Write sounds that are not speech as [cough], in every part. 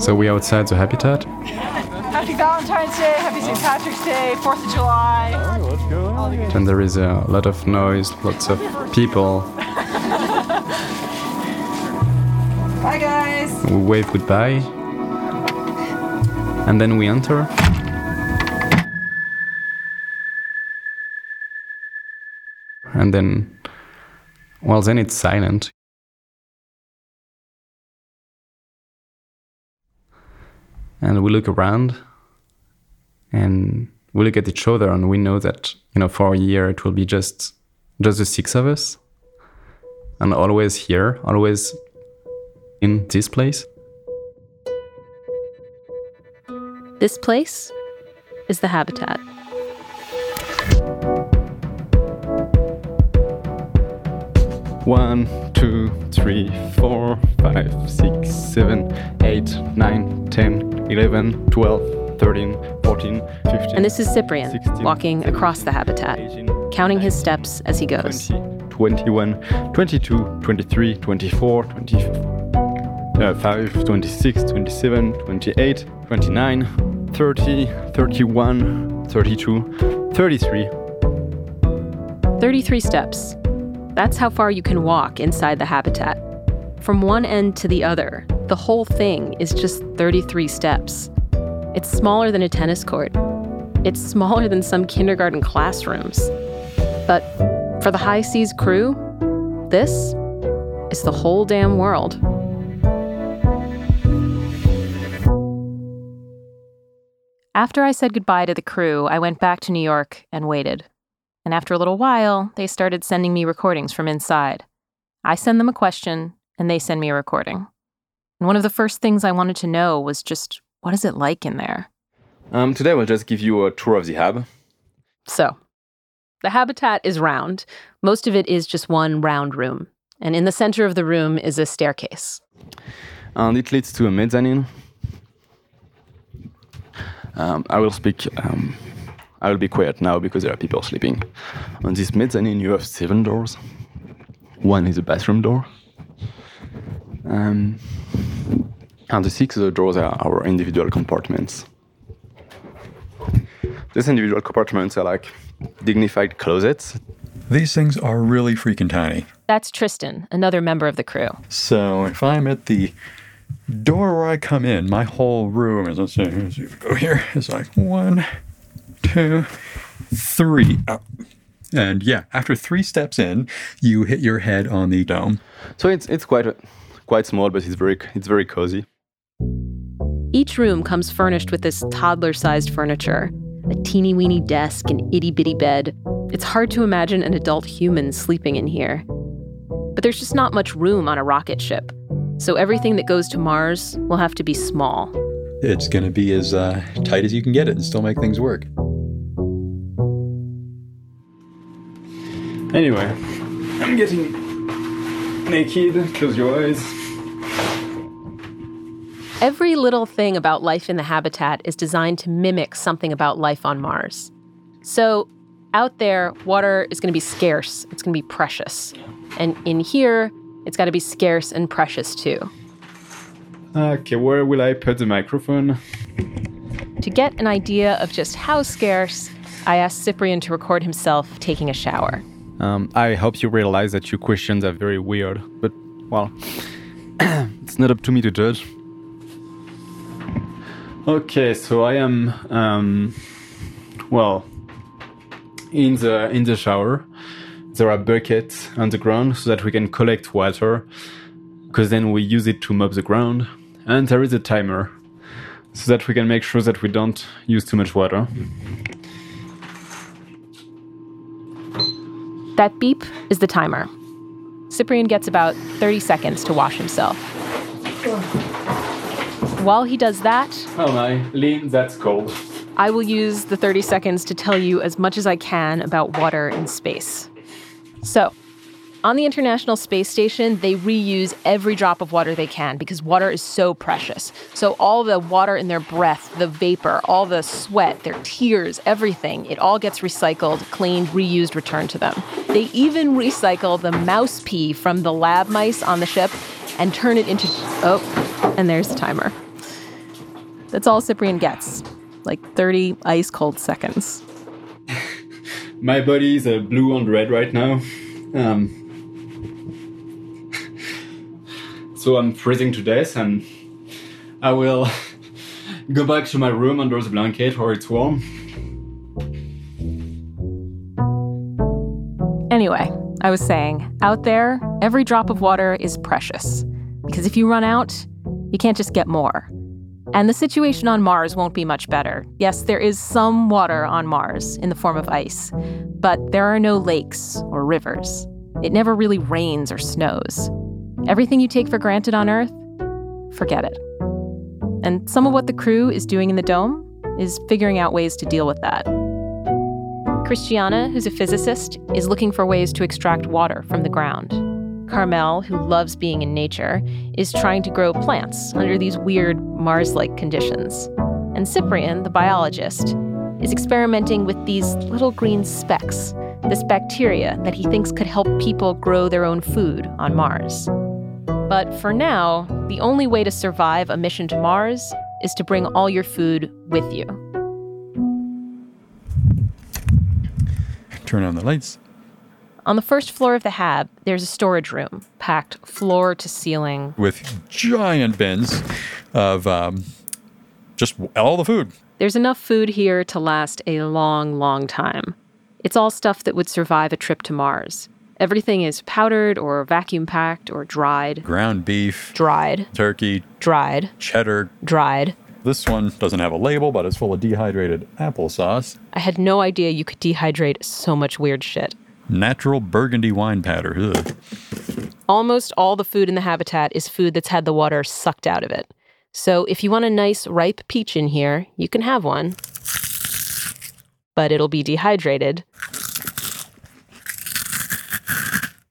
So we're outside the habitat. Happy Valentine's Day, Happy St. Patrick's Day, 4th of July. And there is a lot of noise, lots of people. Bye, guys. We wave goodbye. And then we enter. And then, well, then it's silent. And we look around and we look at each other and we know that, you know, for a year it will be just just the six of us. And always here, always in this place. This place is the habitat. One, two, three, four, five, six, seven, eight, nine, ten, eleven, twelve, thirteen, fourteen, fifteen. And this is Cyprien 16, walking 17, across the habitat, 18, counting his steps as he goes. 20, 21, 22, 23, 24, 25, uh, 26, 27, 28, 29, 30, 31, 32, 33. 33 steps. That's how far you can walk inside the habitat. From one end to the other, the whole thing is just 33 steps. It's smaller than a tennis court. It's smaller than some kindergarten classrooms. But for the HI-SEAS crew, this is the whole damn world. After I said goodbye to the crew, I went back to New York and waited. And after a little while, they started sending me recordings from inside. I send them a question, and they send me a recording. And one of the first things I wanted to know was just what is it like in there? Um, today we'll just give you a tour of the hab. So, the habitat is round. Most of it is just one round room. And in the center of the room is a staircase. and it leads to a mezzanine. Um, I will speak. Um, I will be quiet now because there are people sleeping. On this mezzanine, you have seven doors. One is a bathroom door. Um, and the six other doors are our individual compartments. These individual compartments are like dignified closets. These things are really freaking tiny. That's Tristan, another member of the crew. So if I'm at the door where I come in, my whole room is, let's see, let's see if we go here, is like one, two, three. Oh. And yeah, after three steps in, you hit your head on the dome. So it's it's quite quite small, but it's very it's very cozy. Each room comes furnished with this toddler sized furniture a teeny weeny desk, an itty bitty bed. It's hard to imagine an adult human sleeping in here. But there's just not much room on a rocket ship. So everything that goes to Mars will have to be small. It's going to be as uh, tight as you can get it and still make things work. Anyway, I'm getting naked. Close your eyes. Every little thing about life in the habitat is designed to mimic something about life on Mars. So, out there, water is going to be scarce, it's going to be precious. And in here, it's got to be scarce and precious too. Okay, where will I put the microphone? To get an idea of just how scarce, I asked Cyprien to record himself taking a shower. Um, I hope you realize that your questions are very weird, but well, [coughs] it's not up to me to judge. Okay, so I am, um, well, in the in the shower. There are buckets on the ground so that we can collect water, because then we use it to mop the ground. And there is a timer, so that we can make sure that we don't use too much water. That beep is the timer. Cyprien gets about 30 seconds to wash himself. While he does that, Oh my, Lynn, that's cold. I will use the 30 seconds to tell you as much as I can about water in space. So, on the International Space Station, they reuse every drop of water they can because water is so precious. So, all the water in their breath, the vapor, all the sweat, their tears, everything, it all gets recycled, cleaned, reused, returned to them. They even recycle the mouse pee from the lab mice on the ship and turn it into. Oh, and there's the timer. That's all Cyprien gets like 30 ice cold seconds. [laughs] My body is uh, blue and red right now. Um, so I'm freezing to death, and I will [laughs] go back to my room under the blanket where it's warm. Anyway, I was saying, out there, every drop of water is precious. Because if you run out, you can't just get more. And the situation on Mars won't be much better. Yes, there is some water on Mars in the form of ice, but there are no lakes or rivers. It never really rains or snows. Everything you take for granted on Earth, forget it. And some of what the crew is doing in the dome is figuring out ways to deal with that. Christiane, who's a physicist, is looking for ways to extract water from the ground. Carmel, who loves being in nature, is trying to grow plants under these weird Mars like conditions. And Cyprien, the biologist, is experimenting with these little green specks, this bacteria that he thinks could help people grow their own food on Mars. But for now, the only way to survive a mission to Mars is to bring all your food with you. Turn on the lights. On the first floor of the Hab, there's a storage room, packed floor to ceiling. with giant bins of um, just all the food. There's enough food here to last a long, long time. It's all stuff that would survive a trip to Mars. Everything is powdered or vacuum packed or dried. Ground beef, Dried, turkey, dried, cheddar. dried. This one doesn't have a label, but it's full of dehydrated applesauce. I had no idea you could dehydrate so much weird shit. Natural burgundy wine powder. Ugh. Almost all the food in the habitat is food that's had the water sucked out of it. So if you want a nice ripe peach in here, you can have one. But it'll be dehydrated.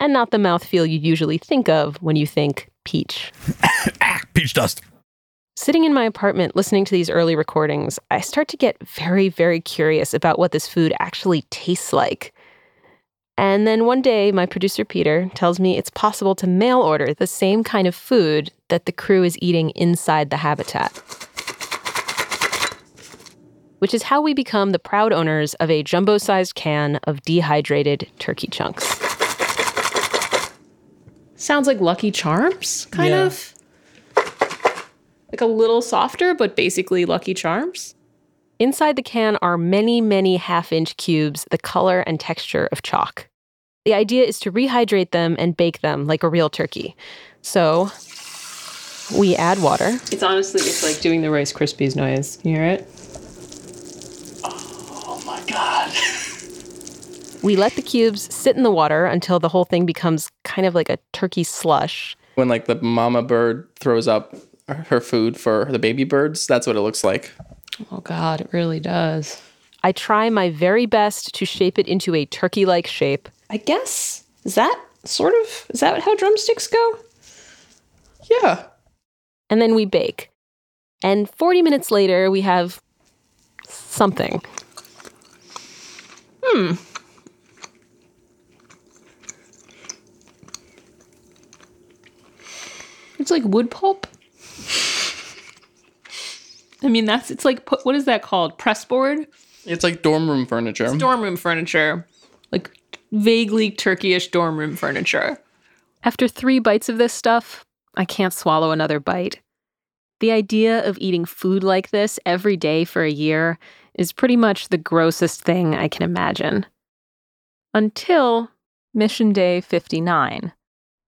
And not the mouthfeel you usually think of when you think peach. Ah, peach dust. Sitting in my apartment listening to these early recordings, I start to get very, very curious about what this food actually tastes like. And then one day, my producer Peter tells me it's possible to mail order the same kind of food that the crew is eating inside the habitat. Which is how we become the proud owners of a jumbo sized can of dehydrated turkey chunks. Sounds like Lucky Charms, kind Yeah. of. Like a little softer, but basically Lucky Charms. Inside the can are many, many half inch cubes, the color and texture of chalk. The idea is to rehydrate them and bake them like a real turkey. So we add water. It's honestly, it's like doing the Rice Krispies noise. You hear it? Oh my god. [laughs] We let the cubes sit in the water until the whole thing becomes kind of like a turkey slush. when like the mama bird throws up her food for the baby birds, that's what it looks like. Oh God, it really does. I try my very best to shape it into a turkey like shape. I guess is that sort of is that how drumsticks go? Yeah. and then we bake. And 40 minutes later, we have something. Hmm. It's like wood pulp. I mean, that's it's like what is that called? Pressboard, It's like dorm room furniture. dorm room furniture, like vaguely Turkeyish dorm room furniture. After three bites of this stuff, I can't swallow another bite. The idea of eating food like this every day for a year is pretty much the grossest thing I can imagine. Until Mission Day 59,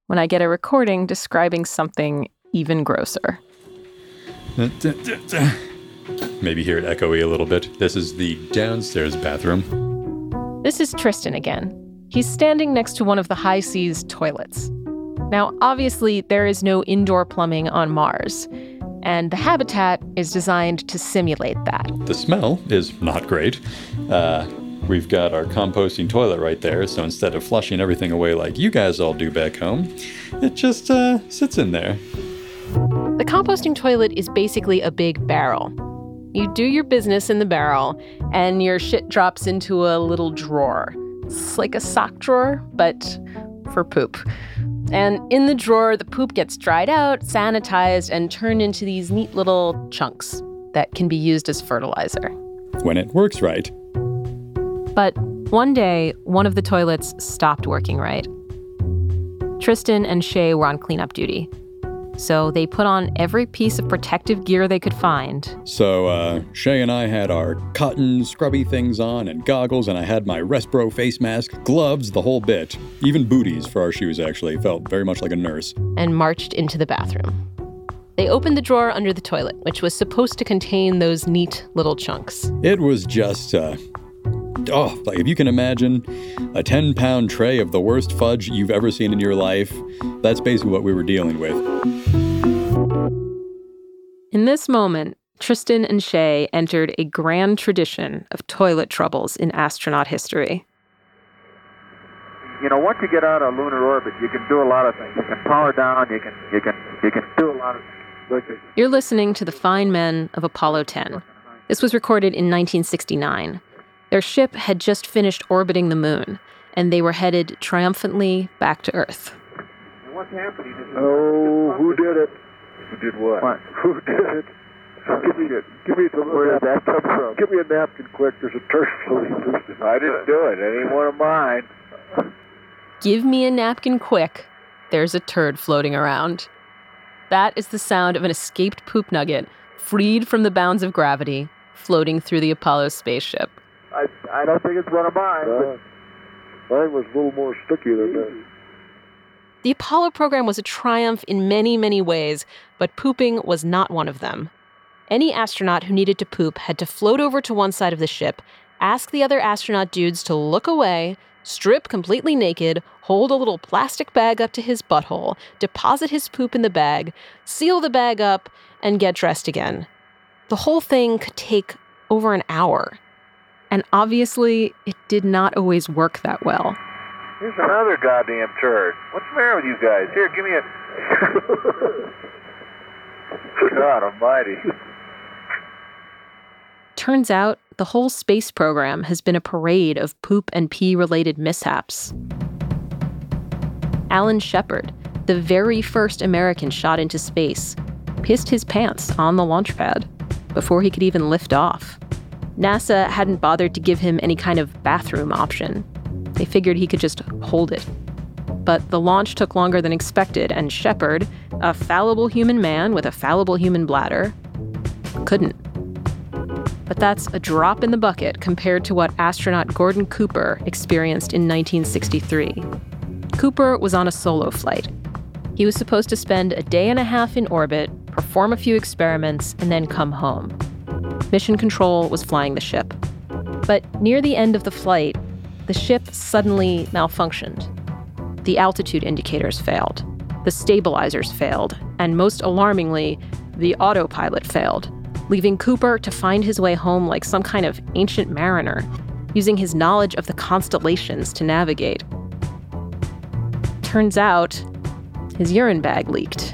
when I get a recording describing something even grosser. Maybe hear it echoey a little bit. This is the downstairs bathroom. This is Tristan again. He's standing next to one of the HI-SEAS toilets. Now, obviously, there is no indoor plumbing on Mars, and the habitat is designed to simulate that. The smell is not great. Uh, we've got our composting toilet right there, so instead of flushing everything away like you guys all do back home, it just uh, sits in there. The composting toilet is basically a big barrel. You do your business in the barrel, and your shit drops into a little drawer. It's like a sock drawer, but for poop. And in the drawer, the poop gets dried out, sanitized, and turned into these neat little chunks that can be used as fertilizer. When it works right. But one day, one of the toilets stopped working right. Tristan and Shey were on cleanup duty. So they put on every piece of protective gear they could find. So, uh, Shey and I had our cotton scrubby things on and goggles, and I had my Respro face mask, gloves, the whole bit. Even booties for our shoes, actually. Felt very much like a nurse. and marched into the bathroom. They opened the drawer under the toilet, which was supposed to contain those neat little chunks. It was just, uh, oh, like if you can imagine a 10 pound tray of the worst fudge you've ever seen in your life, that's basically what we were dealing with. In this moment, Tristan and Shey entered a grand tradition of toilet troubles in astronaut history. you know, once you get out of lunar orbit, you can do a lot of things. You can power down. You can, you can, you can do a lot of things. Look, You're listening to the fine men of Apollo 10. This was recorded in 1969. Their ship had just finished orbiting the moon, and they were headed triumphantly back to Earth. What's happening? Oh, who did it? Who did what? Who did it? Give me, give me some. Where did that come from? Give me a napkin, quick. There's a turd floating loose. I didn't do it. It ain't one of mine. Give me a napkin quick. There's a turd floating around. That is the sound of an escaped poop nugget, freed from the bounds of gravity, floating through the Apollo spaceship. I, I don't think it's one of mine. but mine was a little more sticky than that. The Apollo program was a triumph in many, many ways, but pooping was not one of them. Any astronaut who needed to poop had to float over to one side of the ship, ask the other astronaut dudes to look away, strip completely naked, hold a little plastic bag up to his butthole, deposit his poop in the bag, seal the bag up, and get dressed again. The whole thing could take over an hour. And obviously, it did not always work that well. Here's another goddamn turd. What's the matter with you guys? Here, give me a. [laughs] God Almighty. Turns out the whole space program has been a parade of poop and pee related mishaps. Alan Shepard, the very first American shot into space, pissed his pants on the launch pad before he could even lift off. NASA hadn't bothered to give him any kind of bathroom option. They figured he could just hold it. But the launch took longer than expected, and Shepard, a fallible human man with a fallible human bladder, couldn't. But that's a drop in the bucket compared to what astronaut Gordon Cooper experienced in 1963. Cooper was on a solo flight. He was supposed to spend a day and a half in orbit, perform a few experiments, and then come home. Mission Control was flying the ship. But near the end of the flight, the ship suddenly malfunctioned. The altitude indicators failed, the stabilizers failed, and most alarmingly, the autopilot failed, leaving Cooper to find his way home like some kind of ancient mariner, using his knowledge of the constellations to navigate. Turns out, his urine bag leaked.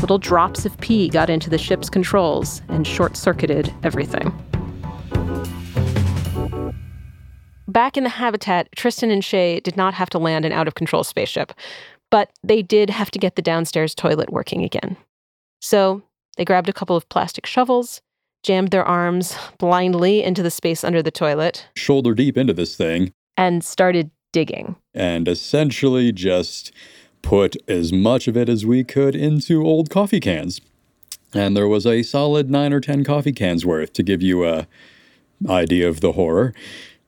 Little drops of pee got into the ship's controls and short circuited everything. Back in the habitat, Tristan and Shey did not have to land an out of control spaceship, but they did have to get the downstairs toilet working again. So they grabbed a couple of plastic shovels, jammed their arms blindly into the space under the toilet, Shoulder deep into this thing, and started digging. and essentially just put as much of it as we could into old coffee cans. And there was a solid nine or ten coffee cans worth to give you a idea of the horror.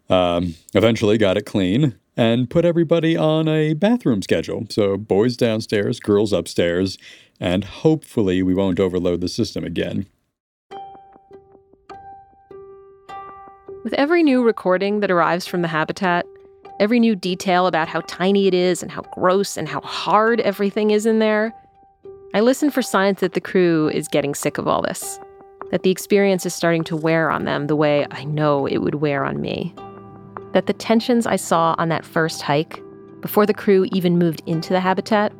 Um, eventually got it clean and put everybody on a bathroom schedule. So boys downstairs, girls upstairs, and hopefully we won't overload the system again. With every new recording that arrives from the habitat, every new detail about how tiny it is and how gross and how hard everything is in there, I listen for signs that the crew is getting sick of all this, that the experience is starting to wear on them the way I know it would wear on me. That the tensions I saw on that first hike, before the crew even moved into the habitat,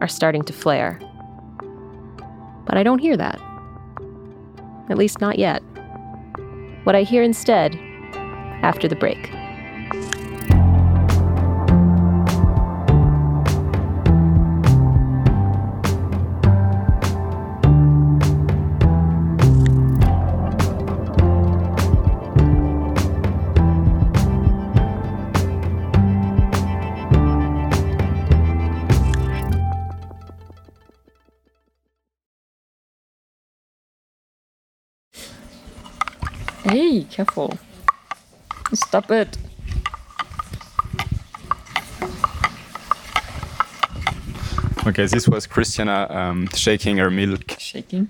are starting to flare. But I don't hear that. At least not yet. What I hear instead, after the break. Hey, careful. Stop it. Okay, this was Christiane um, shaking her milk. Shaking.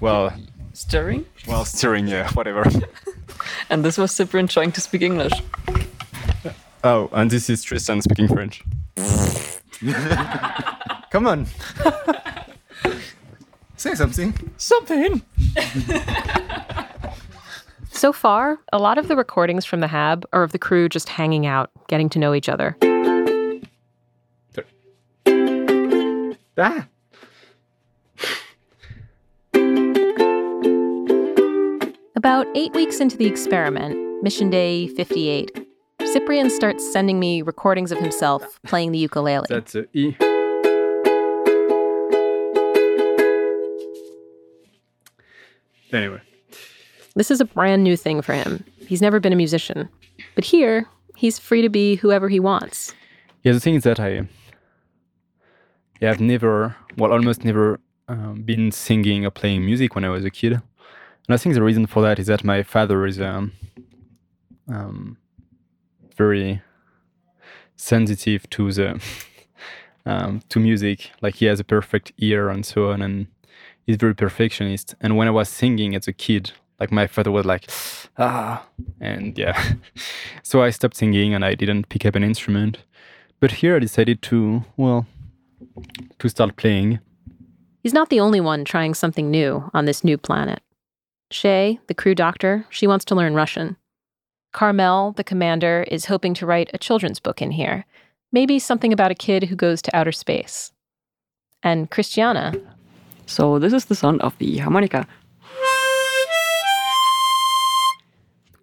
Well, Stirring. well, stirring, yeah, whatever. [laughs] And this was Cyprien trying to speak English. oh, and this is Tristan speaking French. [laughs] Come on. [laughs] Say something. Something. So far, a lot of the recordings from the Hab are of the crew just hanging out, getting to know each other. Ah. About eight weeks into the experiment, mission day 58, Cyprien starts sending me recordings of himself playing the ukulele. That's a E. Anyway, This is a brand new thing for him. He's never been a musician. But here, he's free to be whoever he wants. yeah, the thing is that I, yeah, I've never, well, almost never um, been singing or playing music when I was a kid. And I think the reason for that is that my father is um, um, very sensitive to the [laughs] um, to music. Like he has a perfect ear and so on, and he's very perfectionist. And when I was singing as a kid, like my father was like, ah, and yeah, [laughs] so I stopped singing and I didn't pick up an instrument. But here I decided to well to start playing. He's not the only one trying something new on this new planet. Shey, the crew doctor, she wants to learn Russian. Carmel, the commander, is hoping to write a children's book in here. Maybe something about a kid who goes to outer space. And Christiane, So this is the sound of the harmonica.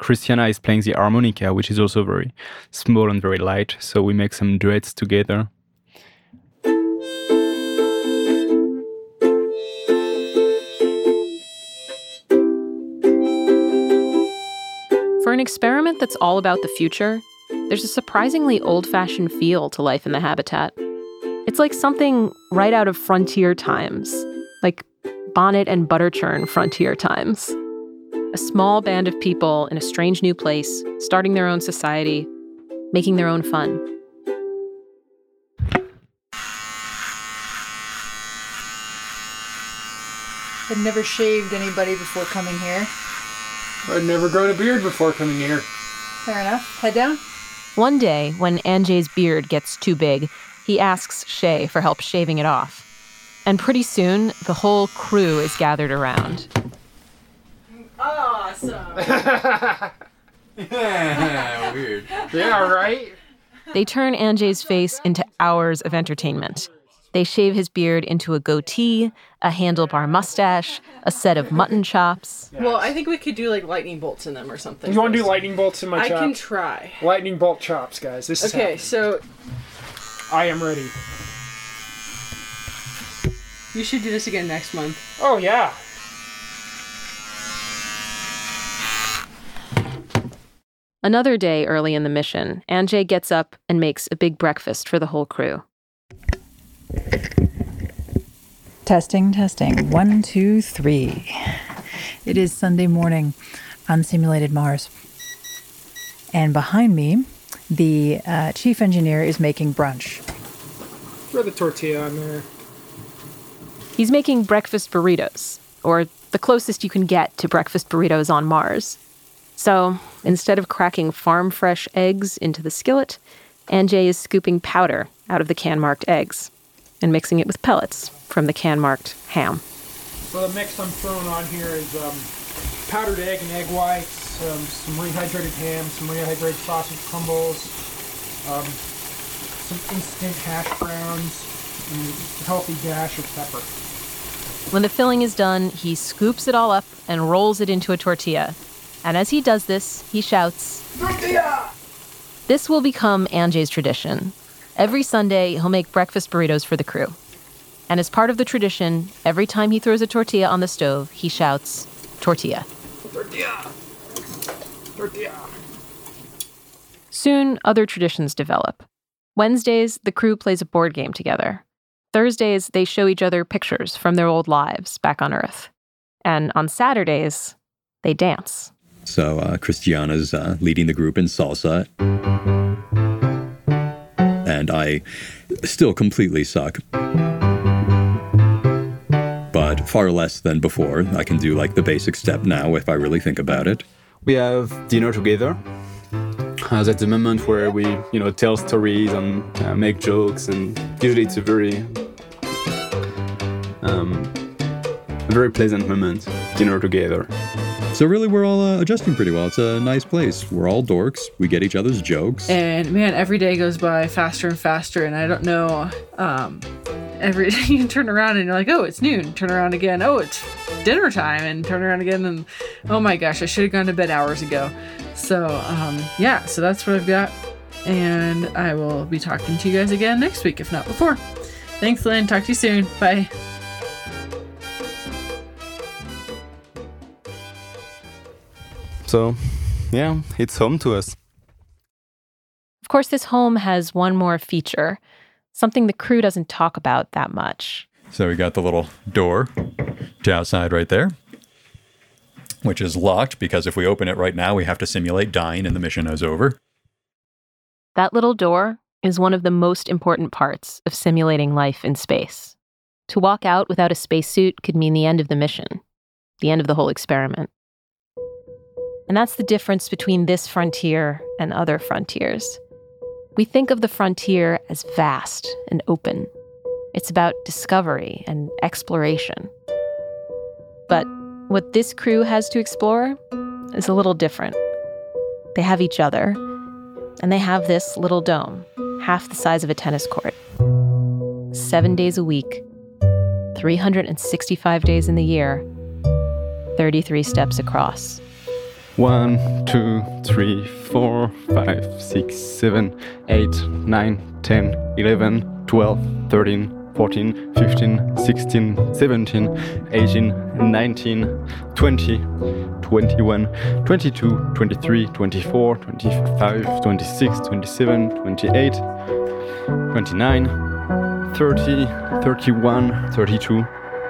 Christiane is playing the harmonica, which is also very small and very light. So we make some duets together. for an experiment that's all about the future, there's a surprisingly old fashioned feel to life in the habitat. It's like something right out of frontier times, like bonnet and butter churn frontier times. A small band of people in a strange new place, starting their own society, making their own fun. I'd never shaved anybody before coming here. I'd never grown a beard before coming here. Fair enough. Head down. One day, when Andrzej's beard gets too big, he asks Shey for help shaving it off. And pretty soon, the whole crew is gathered around. [laughs] Weird. Yeah, right? They turn Andrzej's face into hours of entertainment. They shave his beard into a goatee, a handlebar mustache, a set of mutton chops. Well, I think we could do like lightning bolts in them or something. You want to do lightning bolts in my I chops? can try. lightning bolt chops, guys. This is Okay, happening. so I am ready. you should do this again next month. Oh yeah. Another day early in the mission, Andrzej gets up and makes a big breakfast for the whole crew. Testing, testing. One, two, three. It is Sunday morning on simulated Mars. And behind me, the uh, chief engineer is making brunch. Throw the tortilla on there. He's making breakfast burritos, or the closest you can get to breakfast burritos on Mars. So instead of cracking farm fresh eggs into the skillet, Andrzej is scooping powder out of the can marked eggs and mixing it with pellets from the can marked ham. So the mix I'm throwing on here is um, powdered egg and egg whites, um, some rehydrated ham, some rehydrated sausage crumbles, um, some instant hash browns, and a healthy dash of pepper. When the filling is done, he scoops it all up and rolls it into a tortilla. And as he does this, he shouts, Tortilla! This will become Andrzej's tradition. Every Sunday, he'll make breakfast burritos for the crew. And as part of the tradition, every time he throws a tortilla on the stove, he shouts, Tortilla. Tortilla! Tortilla! Soon, other traditions develop. Wednesdays, the crew plays a board game together. Thursdays, they show each other pictures from their old lives back on Earth. And on Saturdays, they dance. So uh, Christiane's uh, leading the group in salsa. And I still completely suck. But far less than before. I can do like the basic step now if I really think about it. We have dinner together. Uh, that's the moment where we, you know, tell stories and uh, make jokes, and usually it's a very, um, very pleasant moment. Dinner together. So really, we're all uh, adjusting pretty well. It's a nice place. We're all dorks. We get each other's jokes. And man, every day goes by faster and faster, and I don't know. Um, every [laughs] you turn around and you're like, oh, it's noon. Turn around again. Oh, it's dinner time, and turn around again, and oh my gosh, I should have gone to bed hours ago. So um, yeah, so that's what I've got, and I will be talking to you guys again next week, if not before. Thanks, Lynn. Talk to you soon. Bye. So, yeah, it's home to us. Of course, this home has one more feature, something the crew doesn't talk about that much. So we got the little door to outside right there, which is locked because if we open it right now, we have to simulate dying and the mission is over. That little door is one of the most important parts of simulating life in space. To walk out without a spacesuit could mean the end of the mission, the end of the whole experiment. And that's the difference between this frontier and other frontiers. We think of the frontier as vast and open. It's about discovery and exploration. But what this crew has to explore is a little different. They have each other, and they have this little dome, half the size of a tennis court. Seven days a week, 365 days in the year, 33 steps across. 1, 2, 3, 4, 5, 6, 7, 8, 9, 10, 11, 12, 13, 14, 15, 16, 17, 18, 19, 20, 21, 22, 23, 24, 25, 26, 27, 28, 29, 30, 31, 32,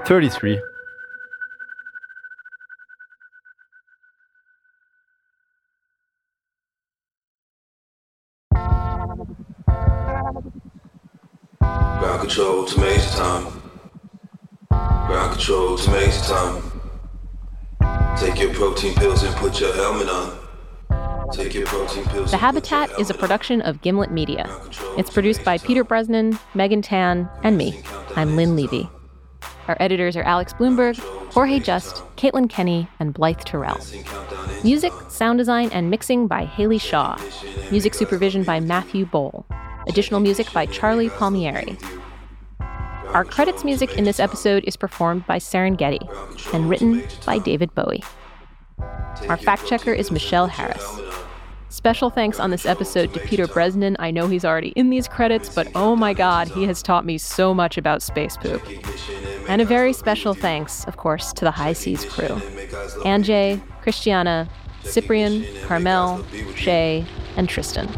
33, Control to time. Take your protein pills and put your helmet on. Take your protein pills. The Habitat is a production of Gimlet Media. It's produced by Peter Bresnan, Megan Tan, and me. I'm Lynn Levy. Our editors are Alex Blumberg, Jorge Just, Caitlin Kenney, and Blythe Terrell. Music, sound design, and mixing by Haley Shaw. Music supervision by Matthew Boll. Additional music by Charlie Palmieri. Our credits music in this episode is performed by Serengeti and written by David Bowie. Our fact checker is Michelle Harris. Special thanks on this episode to Peter Bresnan. I know he's already in these credits, but oh my god, he has taught me so much about space poop. And a very special thanks, of course, to the HI-SEAS crew Andrzej, Christiane, Cyprien, Carmel, Shey, and Tristan.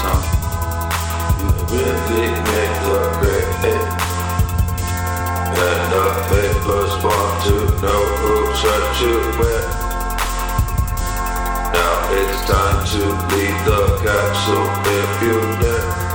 Time. You really make the grade. And the papers want to know who shut you where. Now it's time to leave the capsule if you never.